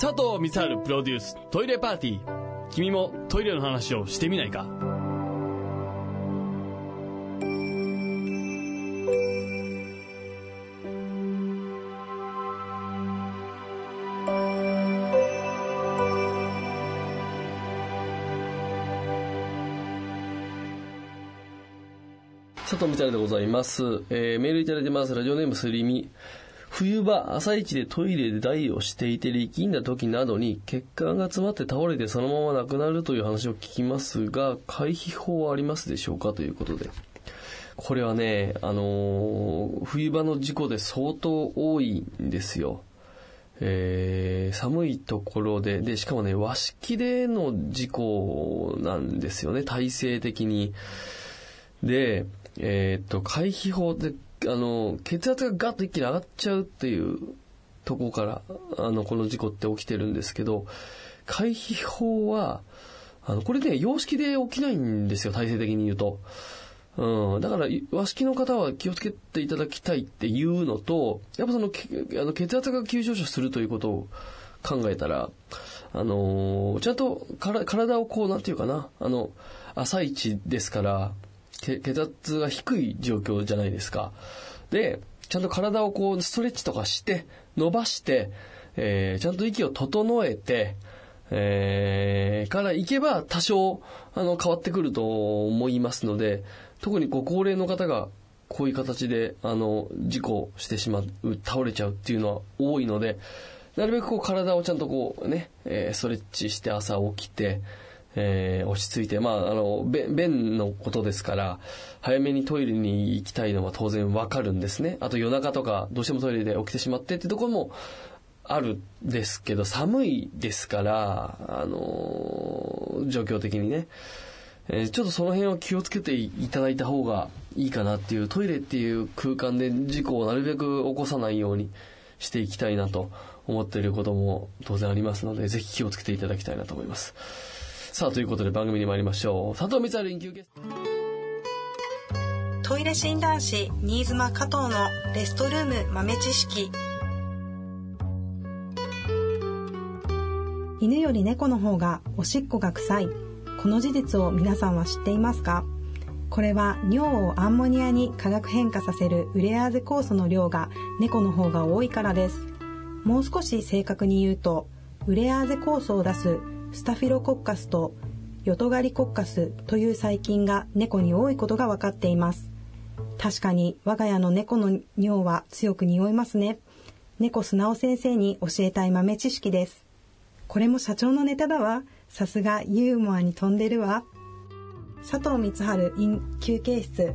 佐藤光晴プロデューストイレパーティー君もトイレの話をしてみないか？佐藤みたいでございます。えーメールいただいてます。ラジオネームすりみ。冬場、朝一でトイレで台をしていて力んだ時などに血管が詰まって倒れてそのまま亡くなるという話を聞きますが、回避法はありますでしょうかということで。これはね、あのー冬場の事故で相当多いんですよ。えー寒いところで、で、しかもね、和式での事故なんですよね、体制的に。で、えーっと、回避法で、あの、血圧がガッと一気に上がっちゃうっていうとこから、あの、この事故って起きてるんですけど、回避法は、あの、これね、洋式で起きないんですよ、体制的に言うと。うん、だから和式の方は気をつけていただきたいっていうのと、やっぱそのあの血圧が急上昇するということを考えたら、あのーちゃんとから体をこう、なんていうかな、あの、朝一ですから、血圧が低い状況じゃないですか。で、ちゃんと体をこう、ストレッチとかして、伸ばして、えーちゃんと息を整えて、えーから行けば多少、あの、変わってくると思いますので、特にご高齢の方がこういう形で、あの、事故してしまう、倒れちゃうっていうのは多いので、なるべくこう体をちゃんとこうね、えーストレッチして朝起きて、えー落ち着いて、まあ、あの、便のことですから、早めにトイレに行きたいのは当然わかるんですね。あと夜中とか、どうしてもトイレで起きてしまってってところもあるんですけど、寒いですから、あの状況的にね。えーちょっとその辺を気をつけていただいた方がいいかなっていう、トイレっていう空間で事故をなるべく起こさないようにしていきたいなと思っていることも当然ありますので、ぜひ気をつけていただきたいなと思います。さあ、ということで番組に参りましょう。佐藤光晴臨休ゲスト。トイレ診断士新妻加藤のレストルーム豆知識犬より猫の方がおしっこが臭いこの事実を皆さんは知っていますか？これは尿をアンモニアに化学変化させるウレアーゼ酵素の量が猫の方が多いからですもう少し正確に言うとウレアーゼ酵素を出すスタフィロコッカスとヨトガリコッカスという細菌が猫に多いことが分かっています。確かに我が家の猫の尿は強く匂いますね。猫素直先生に教えたい豆知識です。これも社長のネタだわ。さすがユーモアに飛んでるわ。佐藤光晴 in 休憩室。